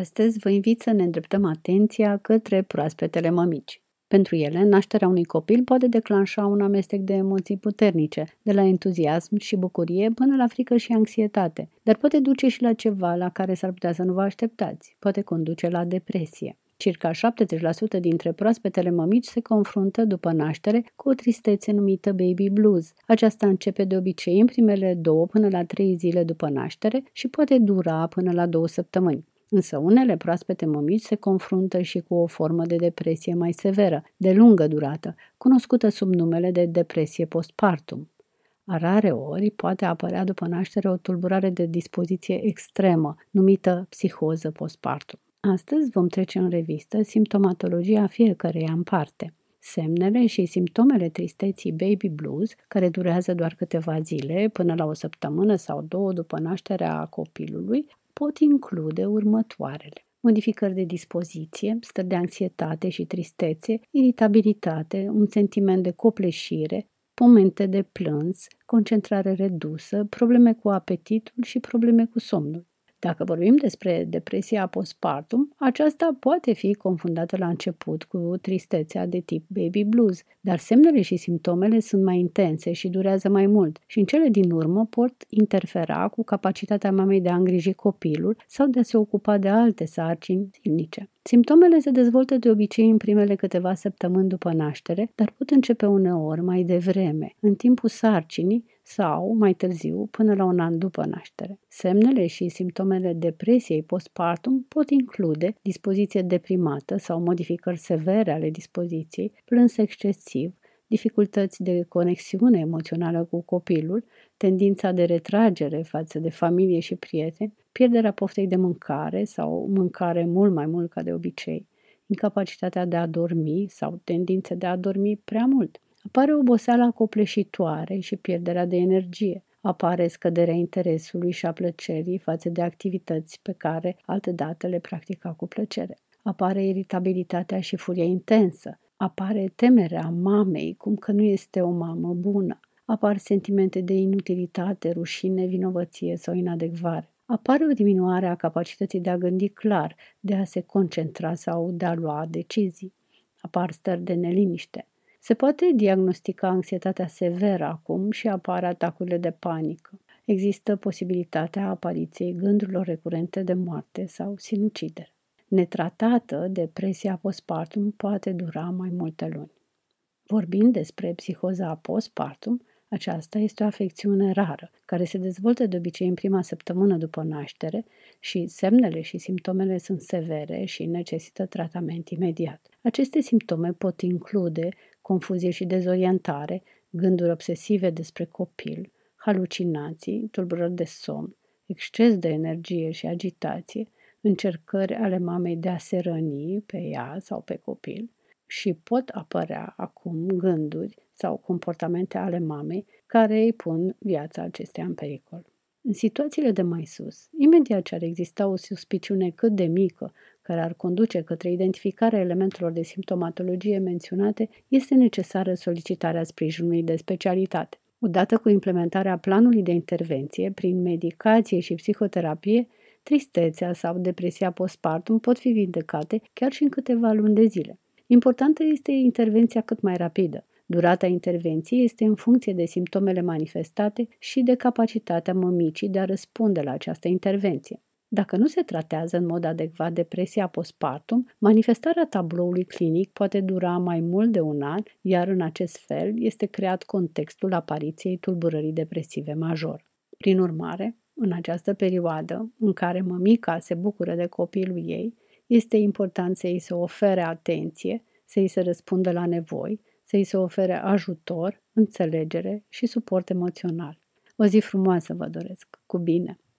Astăzi vă invit să ne îndreptăm atenția către proaspetele mămici. Pentru ele, nașterea unui copil poate declanșa un amestec de emoții puternice, de la entuziasm și bucurie până la frică și anxietate, dar poate duce și la ceva la care s-ar putea să nu vă așteptați, poate conduce la depresie. Circa 70% dintre proaspetele mămici se confruntă după naștere cu o tristețe numită baby blues. Aceasta începe de obicei în primele două până la trei zile după naștere și poate dura până la două săptămâni. Însă unele proaspete mămici se confruntă și cu o formă de depresie mai severă, de lungă durată, cunoscută sub numele de depresie postpartum. A rare ori poate apărea după naștere o tulburare de dispoziție extremă, numită psihoză postpartum. Astăzi vom trece în revistă simptomatologia fiecăreia în parte. Semnele și simptomele tristeții baby blues, care durează doar câteva zile, până la o săptămână sau două după nașterea copilului, pot include următoarele modificări de dispoziție, stări de anxietate și tristețe, iritabilitate, un sentiment de copleșire, momente de plâns, concentrare redusă, probleme cu apetitul și probleme cu somnul. Dacă vorbim despre depresia postpartum, aceasta poate fi confundată la început cu tristețea de tip baby blues, dar semnele și simptomele sunt mai intense și durează mai mult și în cele din urmă pot interfera cu capacitatea mamei de a îngriji copilul sau de a se ocupa de alte sarcini zilnice. Simptomele se dezvoltă de obicei în primele câteva săptămâni după naștere, dar pot începe uneori mai devreme, în timpul sarcinii sau, mai târziu, până la un an după naștere. Semnele și simptomele depresiei postpartum pot include dispoziție deprimată sau modificări severe ale dispoziției, plâns excesiv, dificultăți de conexiune emoțională cu copilul, tendința de retragere față de familie și prieteni, pierderea poftei de mâncare sau mâncare mult mai mult ca de obicei, incapacitatea de a dormi sau tendințe de a dormi prea mult. Apare oboseala copleșitoare și pierderea de energie. Apare scăderea interesului și a plăcerii față de activități pe care altădată le practica cu plăcere. Apare iritabilitatea și furia intensă. Apare temerea mamei, cum că nu este o mamă bună. Apar sentimente de inutilitate, rușine, vinovăție sau inadecvare apare o diminuare a capacității de a gândi clar, de a se concentra sau de a lua decizii. Apar stări de neliniște. Se poate diagnostica anxietatea severă acum și apar atacurile de panică. Există posibilitatea apariției gândurilor recurente de moarte sau sinucidere. Netratată, depresia postpartum poate dura mai multe luni. Vorbind despre psihoza postpartum, aceasta este o afecțiune rară, care se dezvoltă de obicei în prima săptămână după naștere și semnele și simptomele sunt severe și necesită tratament imediat. Aceste simptome pot include confuzie și dezorientare, gânduri obsesive despre copil, halucinații, tulburări de somn, exces de energie și agitație, încercări ale mamei de a se răni pe ea sau pe copil și pot apărea acum gânduri sau comportamente ale mamei care îi pun viața acesteia în pericol. În situațiile de mai sus, imediat ce ar exista o suspiciune cât de mică care ar conduce către identificarea elementelor de simptomatologie menționate, este necesară solicitarea sprijinului de specialitate. Odată cu implementarea planului de intervenție, prin medicație și psihoterapie, tristețea sau depresia postpartum pot fi vindecate chiar și în câteva luni de zile. Importantă este intervenția cât mai rapidă. Durata intervenției este în funcție de simptomele manifestate și de capacitatea mămicii de a răspunde la această intervenție. Dacă nu se tratează în mod adecvat depresia postpartum, manifestarea tabloului clinic poate dura mai mult de un an, iar în acest fel este creat contextul apariției tulburării depresive major. Prin urmare, în această perioadă în care mămica se bucură de copilul ei, este important să îi se ofere atenție, să îi se răspundă la nevoi, să îi se ofere ajutor, înțelegere și suport emoțional. O zi frumoasă vă doresc. Cu bine!